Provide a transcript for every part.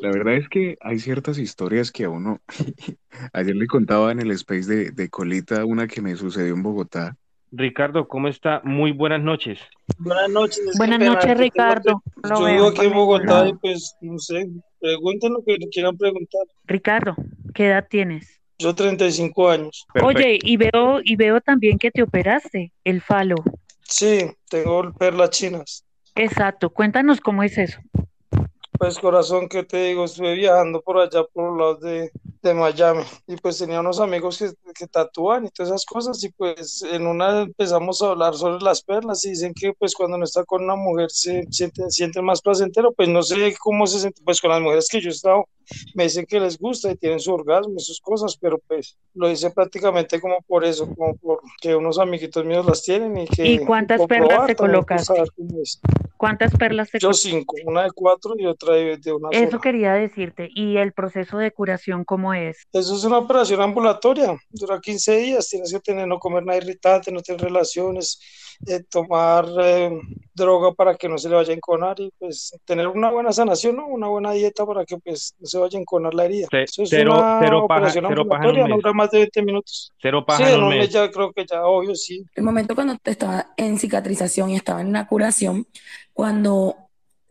La verdad es que hay ciertas historias que a uno, ayer le contaba en el space de, de Colita una que me sucedió en Bogotá. Ricardo, ¿cómo está? Muy buenas noches. Buenas noches. Buenas noches, Ricardo. Yo vivo aquí en Bogotá y pues, no sé, pregunten lo que quieran preguntar. Ricardo, ¿qué edad tienes? Yo 35 años. Perfecto. Oye, y veo, y veo también que te operaste, el falo. Sí, tengo perlas chinas. Exacto, cuéntanos cómo es eso. Pues corazón, ¿qué te digo? Estuve viajando por allá por los lados de, de Miami y pues tenía unos amigos que, que tatúan y todas esas cosas y pues en una empezamos a hablar sobre las perlas y dicen que pues cuando uno está con una mujer se siente, siente más placentero, pues no sé cómo se siente, pues con las mujeres que yo he estado me dicen que les gusta y tienen su orgasmo y sus cosas, pero pues lo hice prácticamente como por eso, como por que unos amiguitos míos las tienen y que ¿Y cuántas perlas te colocaste? ¿Cuántas perlas te Yo cinco, una de cuatro y otra de, de una Eso sola. quería decirte. ¿Y el proceso de curación cómo es? Eso es una operación ambulatoria, dura 15 días, tienes que tener, no comer nada irritante, no tener relaciones, eh, tomar eh, droga para que no se le vaya a enconar y pues tener una buena sanación, ¿no? Una buena dieta para que pues no se vaya a enconar la herida. Eso es cero- una cero operación cero paja ambulatoria, no mes. dura más de 20 minutos. Cero Sí, paja en en un un mes mes. ya creo que ya, obvio, sí. El momento cuando te estaba en cicatrización y estaba en una curación, cuando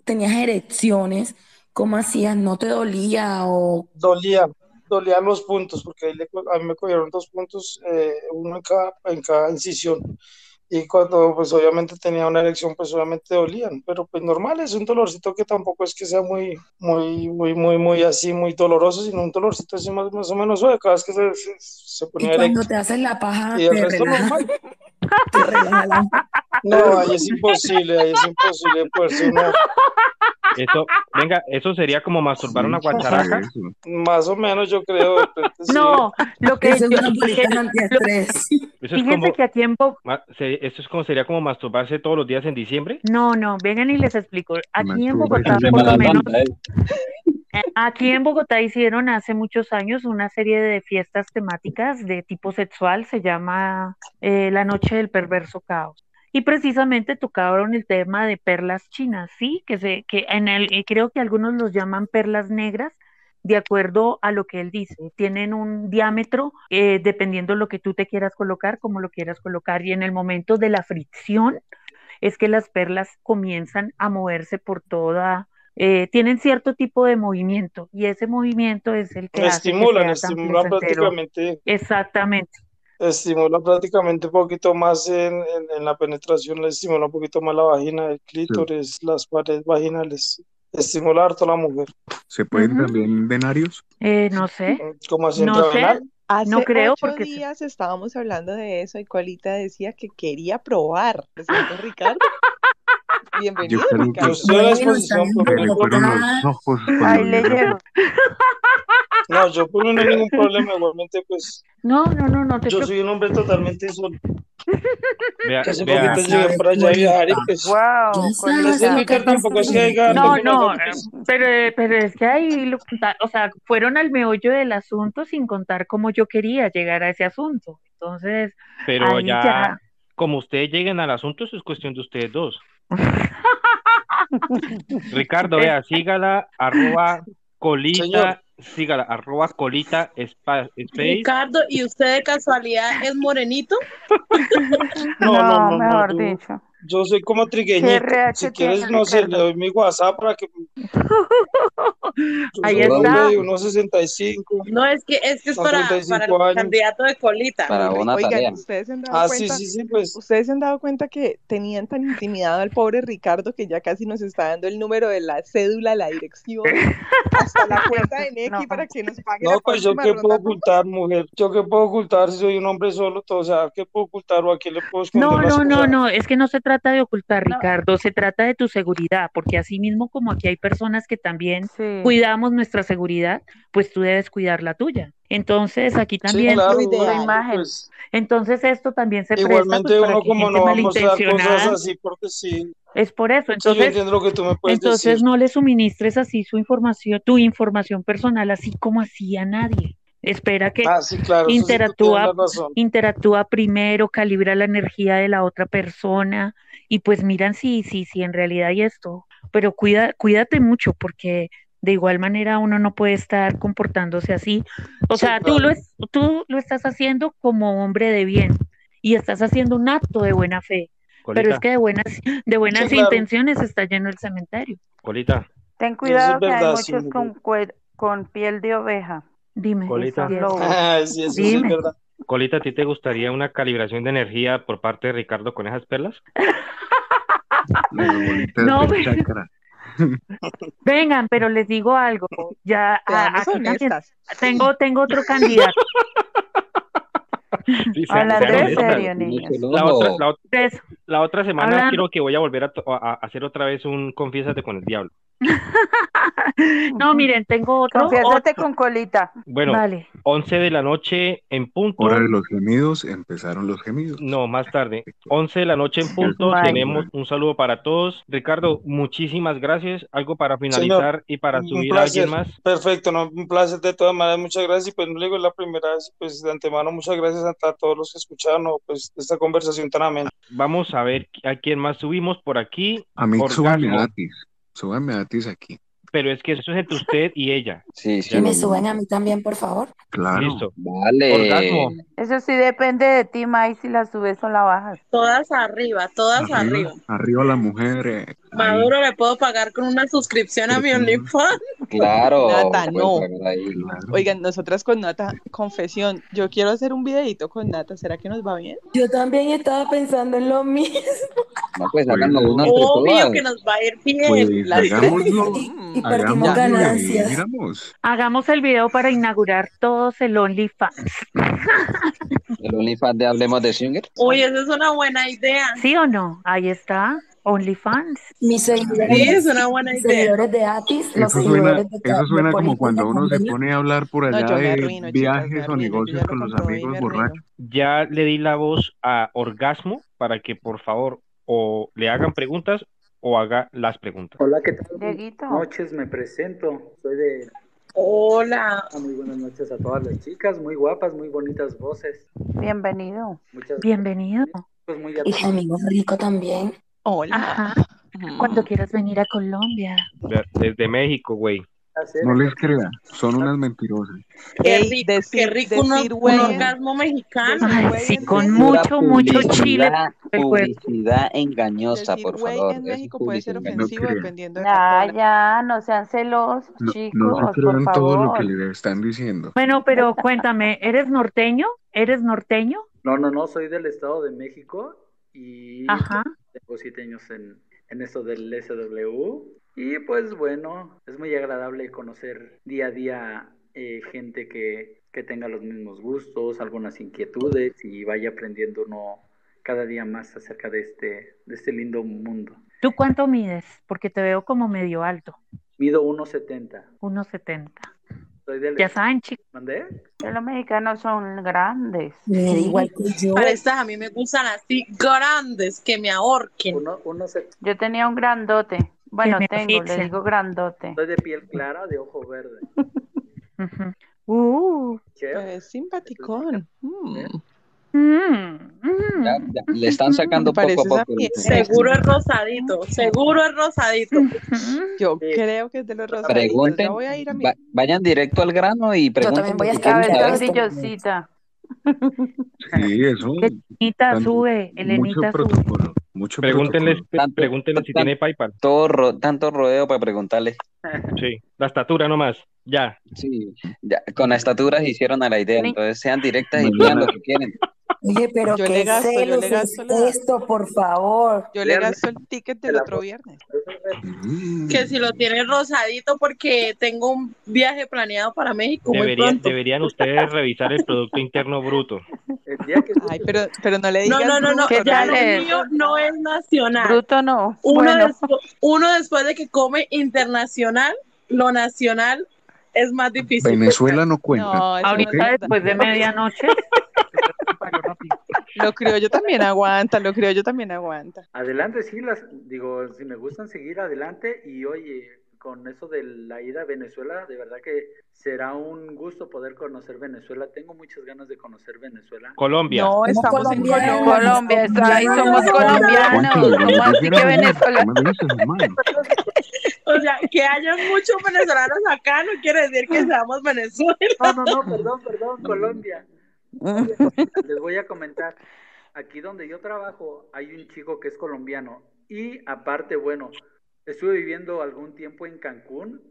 tenías erecciones, ¿cómo hacías? ¿No te dolía o Dolía, dolían los puntos, porque a mí me cogieron dos puntos, eh, uno en cada, en cada incisión. Y cuando pues obviamente tenía una erección, pues obviamente dolían, pero pues normal, es un dolorcito que tampoco es que sea muy, muy, muy, muy, muy así, muy doloroso, sino un dolorcito así más, más o menos suave, cada vez que se, se, se y ponía cuando erecto. te haces la paja Y el te resto relaja, normal. te relaja la- No, ahí es imposible, ahí es imposible poderse uno, Eso, venga, eso sería como masturbar una Sí, guacharaca. más o menos yo creo, sí. No, lo que es yo, una que- lo- fíjense como, que Bo- ma- se- eso es como sería como masturbarse todos los días en diciembre. no, no, vengan y les explico. Aquí en Bogotá, por lo menos, eh. eh, aquí en Bogotá hicieron hace muchos años una serie de fiestas temáticas de tipo sexual, se llama eh, La Noche del Perverso Caos. Y precisamente tocaron el tema de perlas chinas, ¿sí? Que se, que en el, y creo que algunos los llaman perlas negras, de acuerdo a lo que él dice. Tienen un diámetro, eh, dependiendo lo que tú te quieras colocar, como lo quieras colocar. Y en el momento de la fricción, es que las perlas comienzan a moverse por toda, eh, tienen cierto tipo de movimiento y ese movimiento es el que Estimulan, estimulan prácticamente Exactamente. estimula prácticamente un poquito más en, en- en la penetración, le estimula un poquito más la vagina, el clítoris, las paredes vaginales, estimula harto a la mujer, ¿Se pueden Ujú. también denarios? Eh, no sé, como así no sé. Hace no creo ocho porque días estábamos hablando de eso y Colita decía que quería probar. ¿Cierto, Ricardo? Yo Bienvenido, a la llevo. No, yo por no hay ningún problema, igualmente pues No, no, no, no te yo soy un hombre totalmente solo, Vea, que hace vea, poquito llegué por allá a viajar y pues Wow, sabes tampoco es que haya No, no, pues, pero, pero es que ahí, lo o sea, fueron al meollo del asunto sin contar cómo yo quería llegar a ese asunto. Entonces, pero ahí ya, ya. como ustedes lleguen al asunto, eso es cuestión de ustedes dos. Ricardo, vea, sígala, arroba colita, Señor. sígala, arroba colita spa- space. Ricardo, ¿y usted de casualidad es morenito? no, no, no, no, mejor dicho. Yo soy como trigueñito, RH si quieres, tiene no sé, le doy mi WhatsApp para que Ahí soy un hombre está. de unos 65, No, es que es que es para, para 35 el años. candidato de colita. Para una Oigan, tarea. ¿ustedes se han dado Ah, sí, cuenta? sí, sí, pues ¿Ustedes se han dado cuenta que tenían tan intimidado al pobre Ricardo que ya casi nos está dando el número de la cédula, la dirección, hasta la cuenta de Nequi No. para que nos pague No, la pues yo qué ronda? puedo ocultar, mujer. Yo qué puedo ocultar si soy un hombre solo, todo, o sea, qué puedo ocultar o a quién le puedo esconder No, no, no, no, es que no se trata de ocultar, No. Ricardo, se trata de tu seguridad, porque así mismo como aquí hay personas que también Sí. cuidamos nuestra seguridad, pues tú debes cuidar la tuya. Entonces, aquí Sí, también, claro, Lo bueno, ideal. imagen. pues entonces esto también se presta igualmente pues, para que como gente no vamos a dar cosas malintencionada, así porque sí, es por eso. sí, Entonces, entiendo lo que tú me puedes entonces decir. no le suministres así su información, tu información personal, así como así a nadie. Espera que Ah, sí, claro, sí interactúa, interactúa primero, calibra la energía de la otra persona y pues miran si, si, si en realidad hay esto. Pero cuida, cuídate mucho porque De igual manera, uno no puede estar comportándose así. O Sí, sea, tú lo, es- tú lo estás haciendo como hombre de bien y estás haciendo un acto de buena fe. Pero es que de buenas, de buenas Sí, claro. intenciones está lleno el cementerio. colita, Ten es cuidado que hay sí, muchos con piel de oveja Dime. colita. Ah, sí, eso sí es verdad. colita, ¿a ti te gustaría una calibración de energía por parte de Ricardo con esas perlas? No, pero-. Vengan, pero les digo algo. Ya a- Seamos aquí también honestas. tengo, tengo otro candidato. Sí, en honestas. serio, niños. La otra, la, ot- Ustedes- la otra semana Hablando- quiero que voy a volver a, to- a- a hacer otra vez un Confiésate con el Diablo. No, miren, tengo otro. Confiésate otro. con colita. Bueno, Vale. 11 de la noche en punto. Hora de los gemidos, empezaron los gemidos. No, más tarde. 11 de la noche en punto. Vale. Tenemos un saludo para todos. Ricardo, muchísimas gracias. Algo para finalizar y para subir a alguien más. Perfecto, no, un placer de todas maneras, muchas gracias. Y pues no le digo es la primera vez, pues de antemano, muchas gracias a, todos los que escucharon pues esta conversación tan amena. Vamos a ver a quién más subimos por aquí. A mí, súbame a Atis. Súbame a Atis aquí. Pero es que eso es entre usted y ella. Y Sí, sí. me suben a mí también, por favor. Claro. Listo. Vale. Orgasmo. Eso sí depende de ti, Mai, si la subes o la bajas. Todas arriba, todas arriba. Arriba, arriba la mujer. Maduro le puedo pagar con una suscripción a mi OnlyFans. Claro. Nata, puedes no. ahí. Claro. Oigan, nosotras con Nata, confesión, yo quiero hacer un videito con Nata, ¿será que nos va bien? Yo también estaba pensando en lo mismo. No, pues háganlo Pues, uno entre Obvio que nos va a ir bien. Pues Las hagámoslo. Y, y partimos Hagámoslo y ganancias. miramos. Hagamos el video para inaugurar todos el OnlyFans. El OnlyFans de Hablemos de Singer. Uy, esa es una buena idea. ¿Sí o no? Ahí está. OnlyFans. Mis Sí, seguidores, es una buena idea. seguidores de Atis, los Eso suena, seguidores de, eso suena como cuando uno se pone a hablar por No, allá me de arruino, chicas, viajes o arruino, negocios lo con los amigos borrachos. Ya le di la voz a Orgasmo para que por favor o le hagan preguntas o haga las preguntas. Hola, ¿qué tal? Buenas Dieguito. noches, me presento. Soy de... Hola. Ah, Muy buenas noches a todas las chicas, muy guapas, muy bonitas voces. Bienvenido. Muchas Bienvenido. pues muy Y Gemino Rico también. Hola. Ajá. Mm. Cuando quieras venir a Colombia. De- Desde México, güey. No les crean, son unas mentirosas. Qué rico, decir- qué rico un, decir un orgasmo mexicano. Ay, güey sí, con mucho, mucho chile. Publicidad, engañosa, Decir por güey favor. en México puede ser ofensivo crean. dependiendo de Ya, zona. ya, no sean celosos, No, chicos, no se por crean todo lo que favor. les están diciendo. Bueno, pero cuéntame, ¿eres norteño? ¿Eres norteño? No, no, no, soy del Estado de México y Ajá. Tengo siete años en, en esto del SW. Y pues bueno, es muy agradable conocer día a día eh, gente que, que tenga los mismos gustos, algunas inquietudes y vaya aprendiendo uno cada día más acerca de este, de este lindo mundo. ¿Tú cuánto mides? Porque te veo como medio alto, Mido 1,70. 1.70. Soy del... Ya saben, chicos. ¿Mandé? Que los mexicanos son grandes. Igual que yo. Para estas a mí me gustan así grandes, que me ahorquen. Uno, uno se- Yo tenía un grandote. Bueno, tengo, le digo grandote. soy de piel clara, de ojo verde. Uh, Pues simpaticón. Mm. Mm, mm. Ya- ya le están sacando Me poco a poco. Seguro es rosadito, seguro es rosadito. Yo Sí. creo que es de los rosaditos. Pregunten, Ya voy a ir a mi... va- vayan directo al grano y pregunten. también voy a estar. Sí, eso. Elenita Tanto- sube, Mucho sube. Mucho. Tanto- pregúntenle si tanto- tiene PayPal. Todo ro- tanto rodeo para preguntarle. Sí, la estatura nomás. Ya. Sí, ya, con estaturas hicieron a la idea, entonces sean directas y pidan lo que quieren. Oye, pero Yo qué gasto, yo celos le es la- esto, por favor. Yo le gasto el ticket del otro viernes. Mm. Que si lo tiene rosadito porque tengo un viaje planeado para México muy Deberían, pronto. deberían ustedes revisar el Producto Interno Bruto. el que Ay, pero, pero no le No, digas no, no, no, bruto, ¿Qué ya es? mío no es nacional. Bruto no. Uno, Bueno, uno después de que come internacional, lo nacional es más difícil. Venezuela no cuenta. No, no Ahorita después de medianoche. Lo criollo también aguanta, lo criollo también aguanta. Adelante, sí, las, digo, si me gustan seguir adelante y oye, con eso de la ida a Venezuela, de verdad que será un gusto poder conocer Venezuela. Tengo muchas ganas de conocer Venezuela. Colombia. No, Somos estamos en colombianos. Colombia. Colombia, está ahí, somos Colombianos. colombianos. Juancho, ¿Cómo así ¿qué que? Venezuela? O sea, que haya muchos venezolanos acá no quiere decir que seamos Venezuela. No, no, no, perdón, perdón, Colombia. Les voy a comentar. Aquí donde yo trabajo hay un chico que es colombiano y aparte, bueno, estuve viviendo algún tiempo en Cancún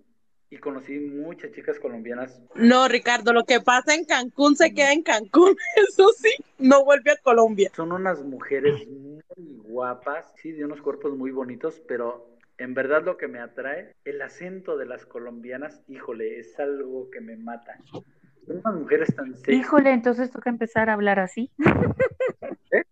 y conocí muchas chicas colombianas. No, Ricardo, lo que pasa en Cancún se queda en Cancún. Eso sí, no vuelve a Colombia. Son unas mujeres muy guapas, sí, de unos cuerpos muy bonitos, pero en verdad lo que me atrae, el acento de las colombianas, híjole, es algo que me mata. Son unas mujeres tan sexy. Híjole, entonces toca empezar a hablar así.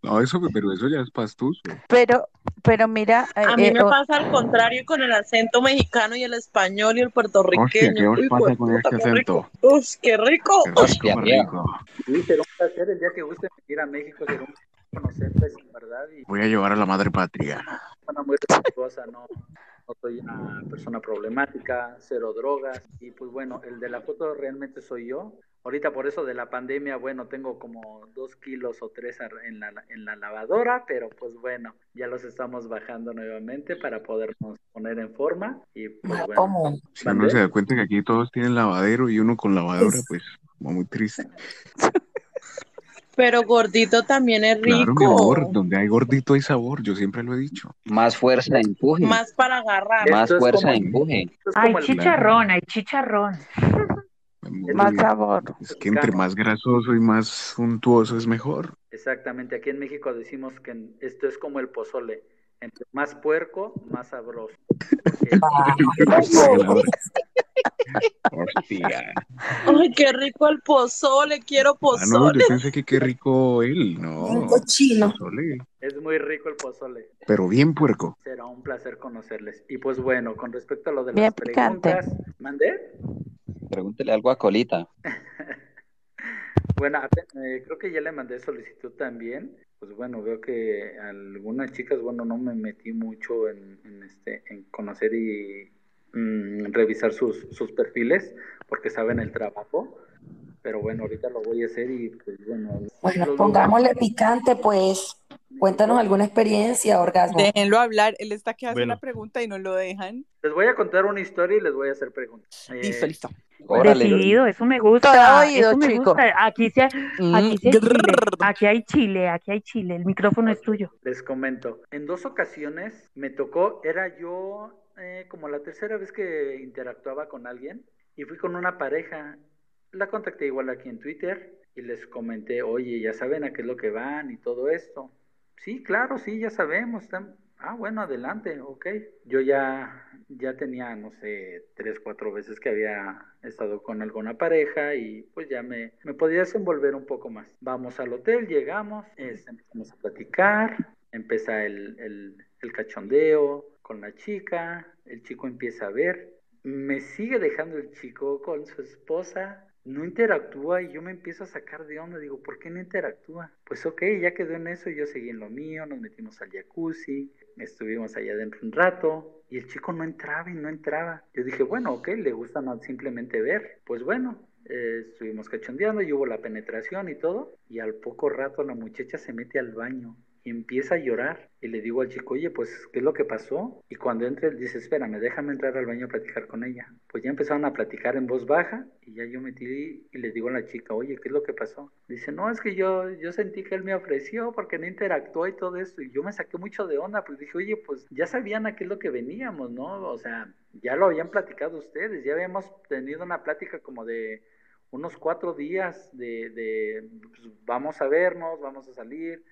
No, eso, pero eso ya es pastuso. Pero, pero mira, eh, A mí eh, me o- pasa al contrario con el acento mexicano y el español y el Hostia, ¿qué puertorriqueño. os Uy, pasa con este qué rico. acento? Uf, qué rico. Qué Hostia, rico. Sí, será un placer el día que guste venir a México, será un placer conocerles, en verdad, y Voy a llevar a la madre patria. Una muy respetuosa, no, no soy una persona problemática, cero drogas, y pues bueno, el de la foto realmente soy yo. Ahorita por eso de la pandemia, bueno, tengo como dos kilos o tres en la, en la lavadora, pero pues bueno, ya los estamos bajando nuevamente para podernos poner en forma y pues bueno. ¿Cómo? Si uno ¿Mandé? se da cuenta que aquí todos tienen lavadero y uno con lavadora, pues, como muy triste. Pero gordito también es Claro, mi amor, rico. donde hay gordito hay sabor, yo siempre lo he dicho. Más fuerza, empuje. Más para agarrar. Más Esto fuerza, como- empuje. Hay chicharrón, hay chicharrón. más sabor. Es que entre más grasoso y más suntuoso es mejor. Exactamente, aquí en México decimos que esto es como el pozole. Entre más puerco, más sabroso. Hostia. Ay, qué rico el pozole, quiero Ah, no, pozole. yo pensé que qué rico él, no. Un cochino. Pozole, Es muy rico el pozole. Pero bien puerco. Será un placer conocerles. Y pues bueno, con respecto a lo de Bien las picante. preguntas, ¿mandé? Pregúntele algo a Colita. Bueno, eh, creo que ya le mandé solicitud también. Pues bueno, veo que algunas chicas, bueno, no me metí mucho en, en este, en conocer y mm, revisar sus, sus perfiles, porque saben el trabajo. Pero bueno, ahorita lo voy a hacer y pues bueno. Bueno, pongámosle picante, pues. Cuéntanos alguna experiencia, orgasmo. Déjenlo hablar. Él está que hace Bueno. una pregunta y no lo dejan. Les voy a contar una historia y les voy a hacer preguntas. Eh, Listo, listo. Órale. Decidido, eso me gusta. Todo oído, eso me chico. gusta. Aquí sí hay, aquí Mm, chile. Aquí hay chile, aquí hay chile. El micrófono es tuyo. Les comento, en dos ocasiones me tocó, era yo eh, como la tercera vez que interactuaba con alguien y fui con una pareja. La contacté igual aquí en Twitter y les comenté, oye, ya saben a qué es lo que van y todo esto. Sí, claro, sí, ya sabemos. Ah, bueno, adelante, ok. Yo ya, ya tenía, no sé, tres, cuatro veces que había estado con alguna pareja y pues ya me, me podía desenvolver un poco más. Vamos al hotel, llegamos, este, empezamos a platicar, empieza el, el cachondeo con la chica, el chico empieza a ver, me sigue dejando el chico con su esposa, no interactúa y yo me empiezo a sacar de onda, digo, ¿por qué no interactúa? Pues ok, ya quedó en eso, yo seguí en lo mío, nos metimos al jacuzzi, estuvimos allá adentro un rato y el chico no entraba y no entraba. Yo dije, bueno, ok, le gusta no simplemente ver. Pues bueno, eh, estuvimos cachondeando y hubo la penetración y todo y al poco rato la muchacha se mete al baño empieza a llorar y le digo al chico, oye, pues, ¿qué es lo que pasó? Y cuando entra él dice, espérame, déjame entrar al baño a platicar con ella. Pues ya empezaron a platicar en voz baja y ya yo metí y le digo a la chica, oye, ¿qué es lo que pasó? Dice, no, es que yo, yo sentí que él me ofreció porque no interactuó y todo esto y yo me saqué mucho de onda, pues dije, oye, pues ya sabían a qué es lo que veníamos, ¿no? O sea, ya lo habían platicado ustedes, ya habíamos tenido una plática como de unos cuatro días de, de pues, vamos a vernos, vamos a salir,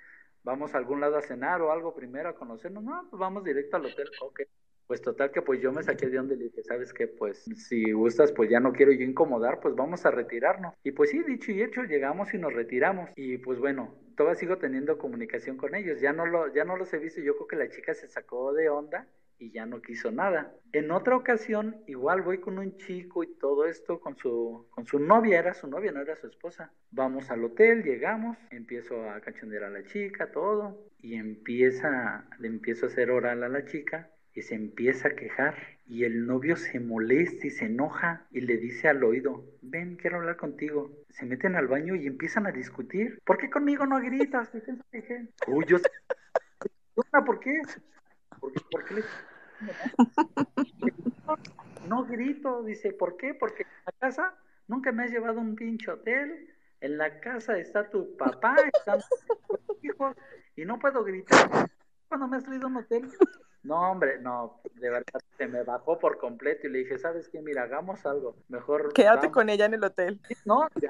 vamos a algún lado a cenar o algo primero a conocernos, no, pues vamos directo al hotel, ok. Pues total que pues yo me saqué de donde le dije, sabes qué, pues si gustas, pues ya no quiero yo incomodar, pues vamos a retirarnos. Y pues sí, dicho y hecho, llegamos y nos retiramos. Y pues bueno, todavía sigo teniendo comunicación con ellos, ya no, lo, ya no los he visto, yo creo que la chica se sacó de onda y ya no quiso nada. En otra ocasión, igual voy con un chico y todo esto con su, con su novia, era su novia, no era su esposa. Vamos al hotel, llegamos, empiezo a cachondear a la chica, todo, y empieza, le empiezo a hacer oral a la chica y se empieza a quejar y el novio se molesta y se enoja y le dice al oído, ven, quiero hablar contigo. Se meten al baño y empiezan a discutir. ¿Por qué conmigo no gritas? Uy, yo... ¿Por qué? ¿Por qué, por qué le- No grito, dice, ¿por qué? Porque en la casa nunca me has llevado a un pinche hotel. En la casa está tu papá, están tus hijos, y no puedo gritar. Cuando me has traído a un hotel, no, hombre, no, de verdad, se me bajó por completo y le dije, ¿sabes qué? Mira, hagamos algo. Mejor. Quédate vamos". con ella en el hotel. No, ya,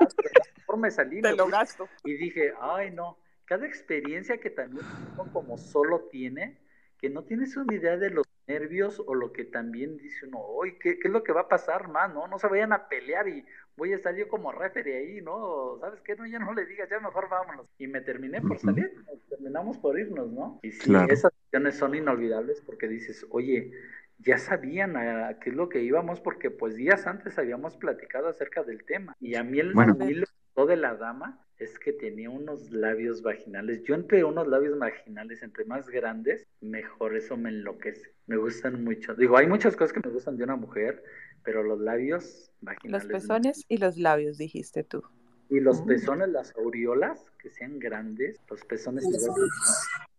mejor me salí. Te me lo fui. gasto. Y dije, ay, no. Cada experiencia que también uno como solo tiene, que no tienes una idea de los nervios o lo que también dice uno, hoy, ¿qué, ¿qué es lo que va a pasar más? No, no se vayan a pelear y voy a estar yo como referee ahí, ¿no? ¿Sabes qué? No, ya no le digas, ya mejor vámonos. Y me terminé por salir, terminamos por irnos, ¿no? Y sí, Claro. esas acciones son inolvidables porque dices, oye, ya sabían a qué es lo que íbamos porque pues días antes habíamos platicado acerca del tema. Y a mí el Bueno. de la dama es que tenía unos labios vaginales. Yo entre unos labios vaginales, entre más grandes, mejor. Eso me enloquece. Me gustan mucho. Digo, hay muchas cosas que me gustan de una mujer, pero los labios Los vaginales. me- pezones y los labios, dijiste tú. Y los pezones, las aureolas, que sean grandes. Los pezones.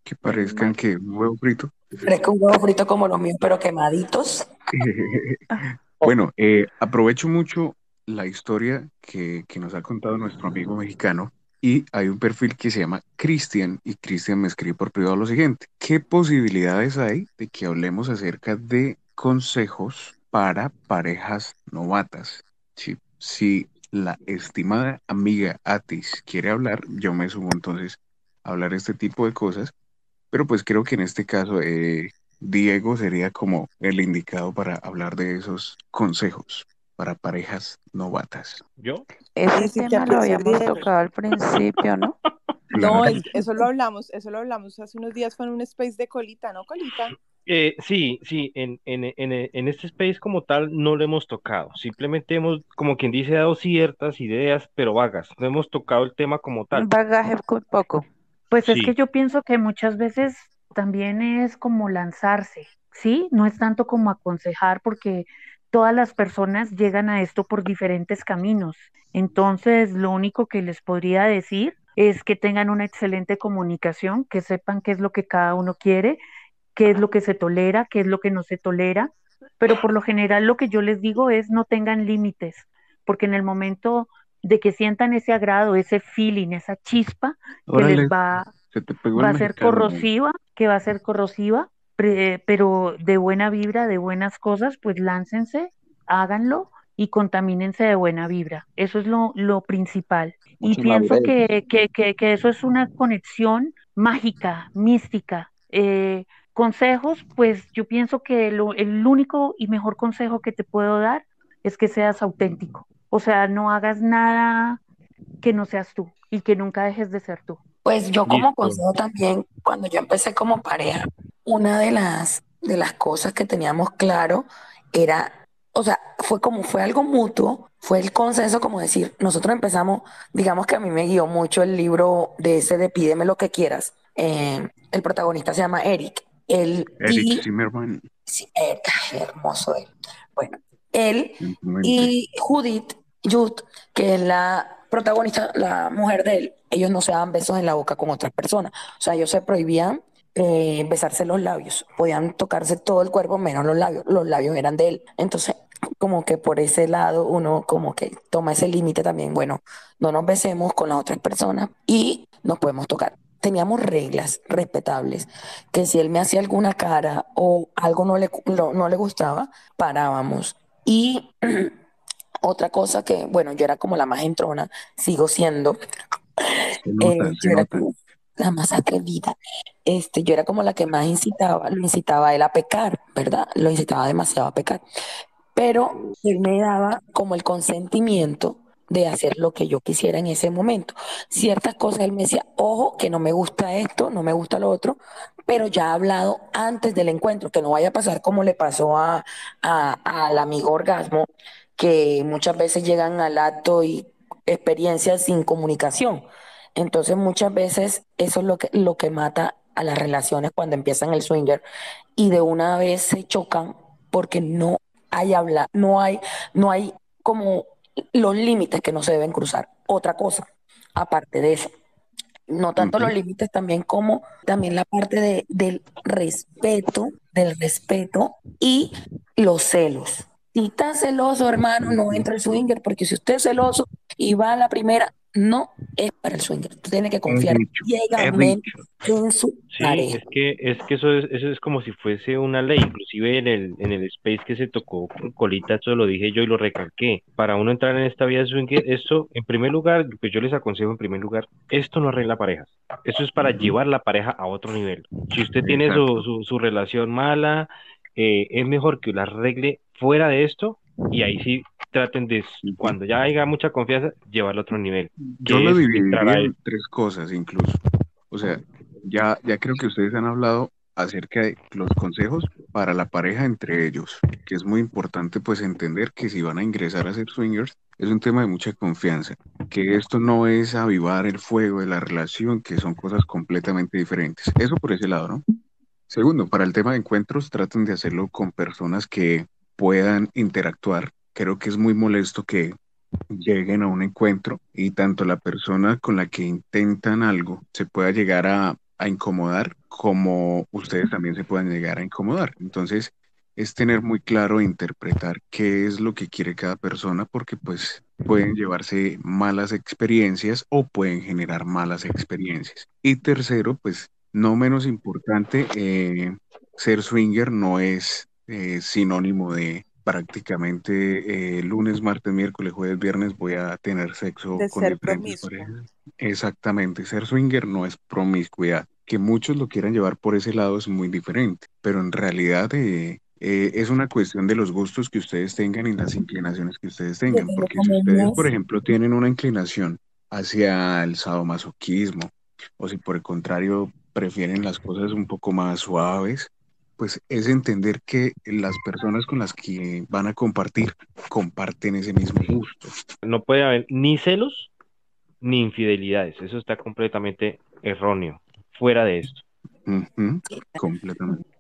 Que parezcan que un huevo frito. Parezca un huevo frito como los míos, pero quemaditos. Bueno, eh, aprovecho mucho la historia que, que nos ha contado nuestro amigo mexicano y hay un perfil que se llama Cristian y Cristian me escribe por privado lo siguiente. ¿Qué posibilidades hay de que hablemos acerca de consejos para parejas novatas? Si, si la estimada amiga Atis quiere hablar, yo me sumo entonces a hablar este tipo de cosas, pero pues creo que en este caso eh, Diego sería como el indicado para hablar de esos consejos para parejas novatas. ¿Yo? Ese sí, que tema lo habíamos tocado al principio, ¿no? No, es- eso lo hablamos, eso lo hablamos hace unos días fue en un space de colita, ¿no, colita? Eh, sí, sí, en, en, en, en este space como tal no lo hemos tocado. Simplemente hemos, como quien dice, dado ciertas ideas, pero vagas. No hemos tocado el tema como Un tal. bagaje co- poco. Pues es que yo pienso que muchas veces también es como lanzarse, ¿sí? No es tanto como aconsejar porque todas las personas llegan a esto por diferentes caminos. Entonces, lo único que les podría decir es que tengan una excelente comunicación, que sepan qué es lo que cada uno quiere, qué es lo que se tolera, qué es lo que no se tolera, pero por lo general lo que yo les digo es no tengan límites, porque en el momento de que sientan ese agrado, ese feeling, esa chispa, que les va, va a ser mexicano, corrosiva, que va a ser corrosiva, pero de buena vibra, de buenas cosas, pues láncense, háganlo y contamínense de buena vibra. Eso es lo, lo principal. Y pienso que, que, que, que eso es una conexión mágica, mística. Eh, consejos, pues yo pienso que lo- el único y mejor consejo que te puedo dar es que seas auténtico. O sea, no hagas nada que no seas tú y que nunca dejes de ser tú. Pues yo como consejo también, cuando yo empecé como pareja, una de las, de las cosas que teníamos claro era, o sea, fue como, fue algo mutuo, fue el consenso como decir, nosotros empezamos, digamos que a mí me guió mucho el libro de ese de Pídeme lo que quieras. Eh, el protagonista se llama Eric. Él Eric Zimmerman. sí, Eric, hermoso él. Bueno, él y Judith, Jud, que es la protagonista, la mujer de él, ellos no se daban besos en la boca con otras personas. O sea, ellos se prohibían eh, besarse los labios. Podían tocarse todo el cuerpo menos los labios. Los labios eran de él. Entonces, como que por ese lado uno como que toma ese límite también. Bueno, no nos besemos con las otras personas y nos podemos tocar. Teníamos reglas respetables, que si él me hacía alguna cara o algo no le, no, no le gustaba, parábamos. Y otra cosa que, bueno, yo era como la más entrona, sigo siendo, Se eh, nota, se yo era nota. como la más atrevida. Este, yo era como la que más incitaba, lo incitaba a él a pecar, ¿verdad? Lo incitaba demasiado a pecar. Pero él me daba como el consentimiento de hacer lo que yo quisiera en ese momento. Ciertas cosas él me decía, ojo, que no me gusta esto, no me gusta lo otro, pero ya ha hablado antes del encuentro, que no vaya a pasar como le pasó a, a- al amigo Orgasmo, que muchas veces llegan al acto y experiencias sin comunicación. Entonces muchas veces eso es lo que, lo que mata a las relaciones cuando empiezan el swinger y de una vez se chocan porque no hay habla, no hay, no hay como los límites que no se deben cruzar. Otra cosa, aparte de eso, no tanto los límites también como también la parte de, del respeto del respeto y los celos. Si está celoso, hermano, no entra el swinger, porque si usted es celoso y va a la primera, no es para el swinger. Usted tiene que confiar ciegamente en su Sí, pareja. es que, es que eso es, eso es como si fuese una ley, inclusive en el, en el space que se tocó con Colita, eso lo dije yo y lo recalqué. Para uno entrar en esta vida swinger, esto, en primer lugar, pues yo les aconsejo en primer lugar, esto no arregla parejas. Eso es para llevar la pareja a otro nivel. Si usted tiene su, su relación mala, eh, es mejor que la arregle fuera de esto y ahí sí traten de, cuando ya haya mucha confianza, llevarlo a otro nivel. Yo lo dividiría en tres cosas incluso. O sea, ya, ya creo que ustedes han hablado acerca de los consejos para la pareja entre ellos, que es muy importante pues entender que si van a ingresar a ser swingers es un tema de mucha confianza, que esto no es avivar el fuego de la relación, que son cosas completamente diferentes. Eso por ese lado, ¿no? Segundo, para el tema de encuentros, traten de hacerlo con personas que puedan interactuar. Creo que es muy molesto que lleguen a un encuentro y tanto la persona con la que intentan algo se pueda llegar a, incomodar como ustedes también se puedan llegar a incomodar. Entonces, es tener muy claro e interpretar qué es lo que quiere cada persona porque pues pueden llevarse malas experiencias o pueden generar malas experiencias. Y tercero, pues no menos importante, eh, ser swinger no es eh, sinónimo de prácticamente eh, lunes, martes, miércoles, jueves, viernes voy a tener sexo De con ser diferentes parejas. Exactamente, ser swinger no es promiscuidad. Que muchos lo quieran llevar por ese lado es muy diferente, pero en realidad eh, eh, es una cuestión de los gustos que ustedes tengan y las inclinaciones que ustedes tengan, porque si ustedes, por ejemplo, tienen una inclinación hacia el sadomasoquismo, o si por el contrario prefieren las cosas un poco más suaves, pues es entender que las personas con las que van a compartir comparten ese mismo gusto. No puede haber ni celos ni infidelidades. Eso está completamente erróneo. Fuera de esto. Completamente.